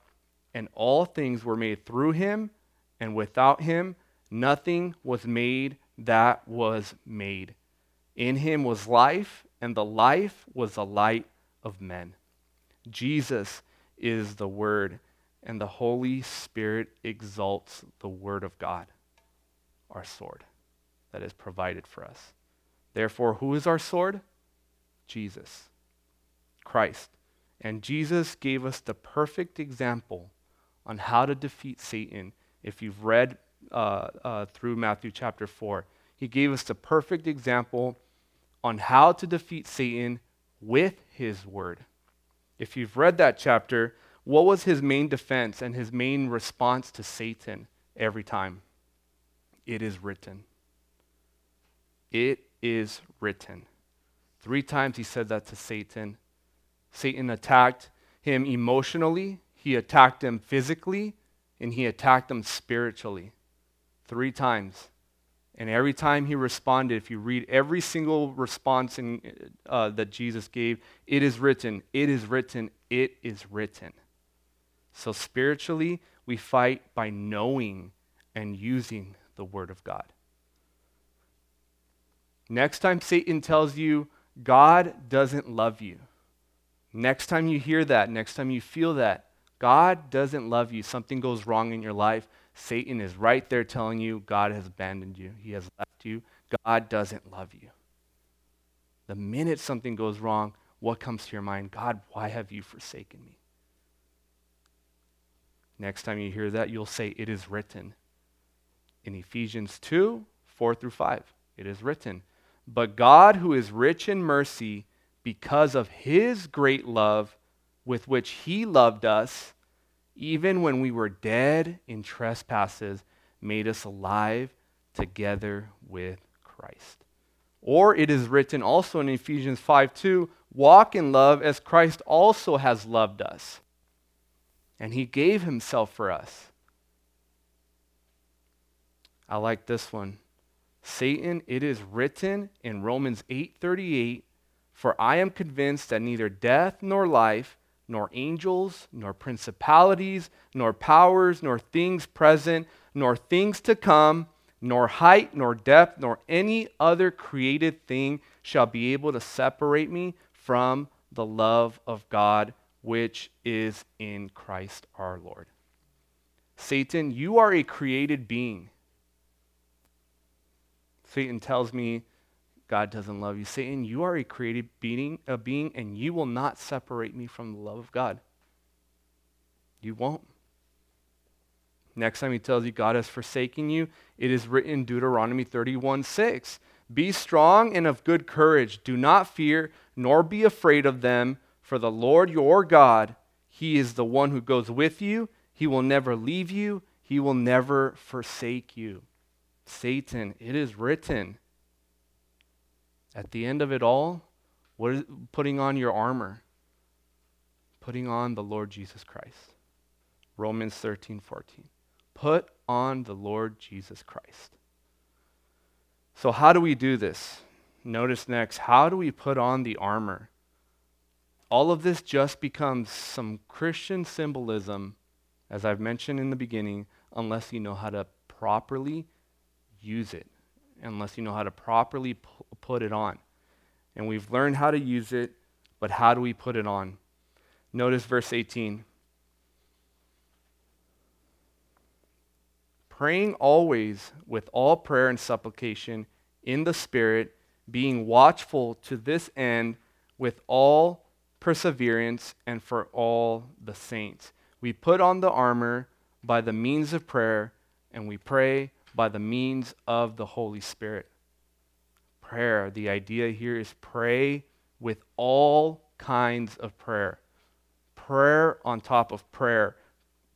and all things were made through him, and without him nothing was made that was made. In him was life, and the life was the light of men. Jesus is the Word, and the Holy Spirit exalts the Word of God, our sword that is provided for us. Therefore, who is our sword? Jesus, Christ. And Jesus gave us the perfect example on how to defeat Satan. If you've read uh, uh, through Matthew chapter 4, he gave us the perfect example on how to defeat Satan with his word. If you've read that chapter, what was his main defense and his main response to Satan every time? It is written. It is written. Three times he said that to Satan. Satan attacked him emotionally, he attacked him physically, and he attacked him spiritually. Three times. And every time he responded, if you read every single response in, uh, that Jesus gave, it is written, it is written, it is written. So spiritually, we fight by knowing and using the Word of God. Next time Satan tells you God doesn't love you, next time you hear that, next time you feel that, God doesn't love you, something goes wrong in your life, Satan is right there telling you God has abandoned you, He has left you, God doesn't love you. The minute something goes wrong, what comes to your mind? God, why have you forsaken me? Next time you hear that, you'll say, It is written. In Ephesians 2 4 through 5, it is written. But God, who is rich in mercy, because of his great love with which he loved us, even when we were dead in trespasses, made us alive together with Christ. Or it is written also in Ephesians 5 2 walk in love as Christ also has loved us. And he gave himself for us. I like this one. Satan, it is written in Romans 8:38, "For I am convinced that neither death nor life, nor angels, nor principalities, nor powers, nor things present, nor things to come, nor height, nor depth, nor any other created thing shall be able to separate me from the love of God which is in Christ our Lord." Satan, you are a created being. Satan tells me God doesn't love you. Satan, you are a created being, a being, and you will not separate me from the love of God. You won't. Next time he tells you God has forsaken you, it is written in Deuteronomy 31 6. Be strong and of good courage. Do not fear, nor be afraid of them, for the Lord your God, he is the one who goes with you. He will never leave you, he will never forsake you. Satan, it is written. At the end of it all, what is putting on your armor? Putting on the Lord Jesus Christ. Romans 13, 14. Put on the Lord Jesus Christ. So, how do we do this? Notice next, how do we put on the armor? All of this just becomes some Christian symbolism, as I've mentioned in the beginning, unless you know how to properly use it, unless you know how to properly p- put it on. And we've learned how to use it, but how do we put it on? Notice verse 18. praying always with all prayer and supplication in the Spirit, being watchful to this end with all perseverance and for all the saints. We put on the armor by the means of prayer, and we pray by the means of the Holy Spirit. Prayer, the idea here is pray with all kinds of prayer. Prayer on top of prayer.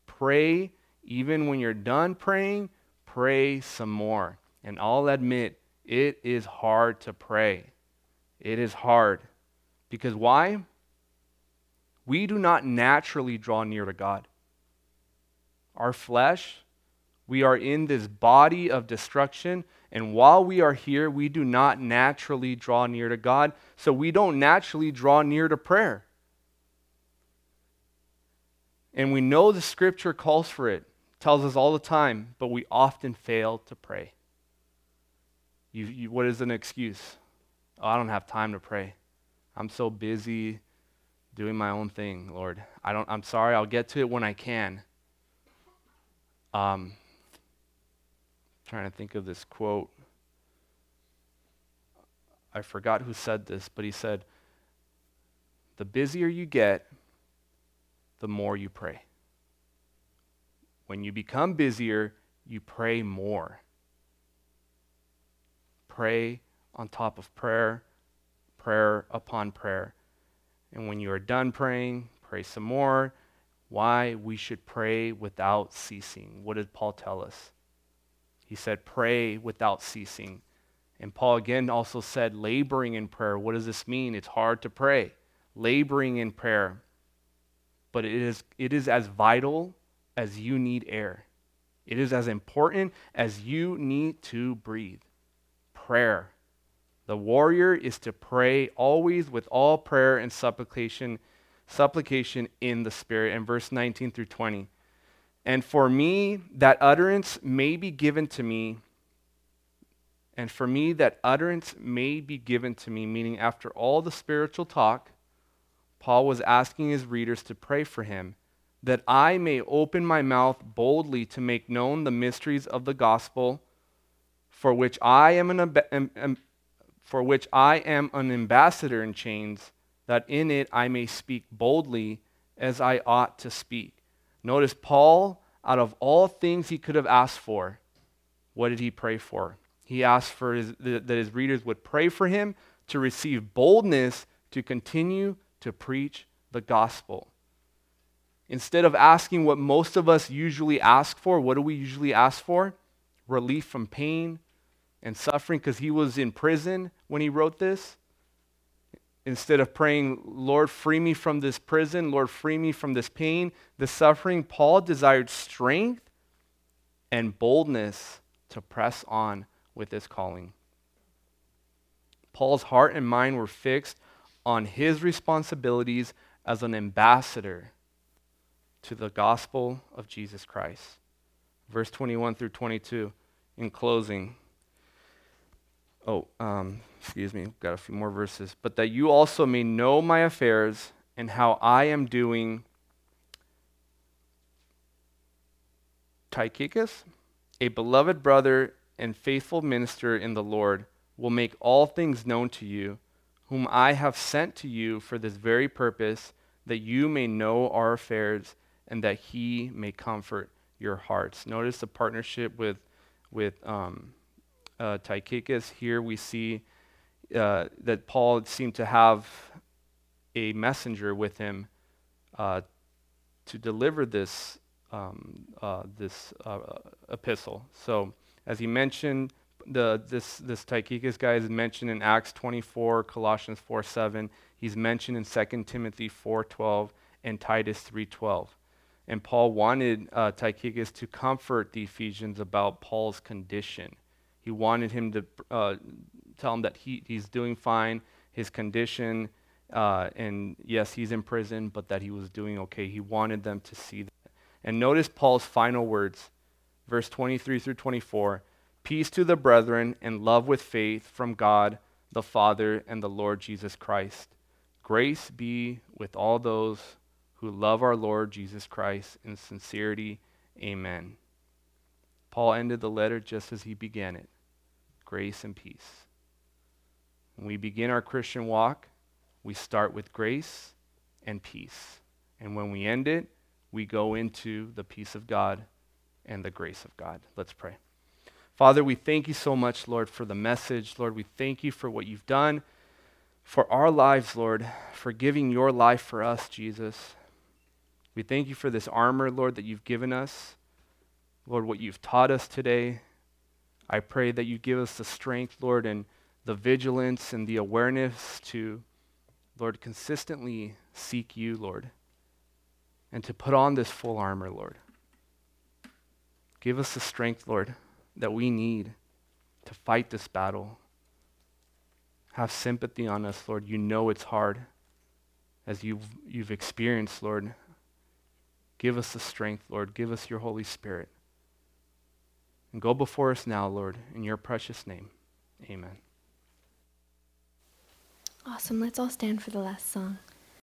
Pray even when you're done praying, pray some more. And I'll admit, it is hard to pray. It is hard. Because why? We do not naturally draw near to God. Our flesh, we are in this body of destruction, and while we are here, we do not naturally draw near to God, so we don't naturally draw near to prayer. And we know the scripture calls for it tells us all the time, but we often fail to pray. You, you, what is an excuse? Oh, I don't have time to pray. I'm so busy doing my own thing, Lord. I don't, I'm sorry, I'll get to it when I can. Um, trying to think of this quote. I forgot who said this, but he said, The busier you get, the more you pray. When you become busier, you pray more. Pray on top of prayer, prayer upon prayer. And when you are done praying, pray some more. Why we should pray without ceasing. What did Paul tell us? He said, pray without ceasing. And Paul again also said, laboring in prayer. What does this mean? It's hard to pray. Laboring in prayer. But it is, it is as vital as you need air. It is as important as you need to breathe. Prayer. The warrior is to pray always with all prayer and supplication, supplication in the Spirit. And verse 19 through 20. And for me, that utterance may be given to me. And for me, that utterance may be given to me, meaning after all the spiritual talk, Paul was asking his readers to pray for him that I may open my mouth boldly to make known the mysteries of the gospel, for which I am an, for which I am an ambassador in chains, that in it I may speak boldly as I ought to speak. Notice Paul, out of all things he could have asked for, what did he pray for? He asked for his, that his readers would pray for him to receive boldness to continue to preach the gospel. Instead of asking what most of us usually ask for, what do we usually ask for? Relief from pain and suffering because he was in prison when he wrote this. Instead of praying, Lord, free me from this prison, Lord, free me from this pain, the suffering, Paul desired strength and boldness to press on with his calling. Paul's heart and mind were fixed on his responsibilities as an ambassador to the gospel of Jesus Christ. Verse 21 through 22, in closing. Oh, um, excuse me, got a few more verses. But that you also may know my affairs and how I am doing. Tychicus, a beloved brother and faithful minister in the Lord, will make all things known to you, whom I have sent to you for this very purpose, that you may know our affairs and that he may comfort your hearts. Notice the partnership with, with um, uh, Tychicus. Here we see uh, that Paul seemed to have a messenger with him uh, to deliver this, um, uh, this uh, epistle. So, as he mentioned, the, this, this Tychicus guy is mentioned in Acts 24, Colossians 4 7. He's mentioned in 2 Timothy 4 12 and Titus 3 12. And Paul wanted uh, Tychicus to comfort the Ephesians about Paul's condition. He wanted him to uh, tell him that he, he's doing fine, his condition, uh, and yes, he's in prison, but that he was doing okay. He wanted them to see that. And notice Paul's final words, verse 23 through 24 Peace to the brethren and love with faith from God the Father and the Lord Jesus Christ. Grace be with all those who love our Lord Jesus Christ in sincerity. Amen. Paul ended the letter just as he began it grace and peace. When we begin our Christian walk, we start with grace and peace. And when we end it, we go into the peace of God and the grace of God. Let's pray. Father, we thank you so much, Lord, for the message. Lord, we thank you for what you've done for our lives, Lord, for giving your life for us, Jesus. We thank you for this armor, Lord, that you've given us. Lord, what you've taught us today. I pray that you give us the strength, Lord, and the vigilance and the awareness to Lord, consistently seek you, Lord, and to put on this full armor, Lord. Give us the strength, Lord, that we need to fight this battle. Have sympathy on us, Lord. You know it's hard as you've, you've experienced, Lord. Give us the strength, Lord. Give us your Holy Spirit. And go before us now, Lord, in your precious name. Amen. Awesome. Let's all stand for the last song.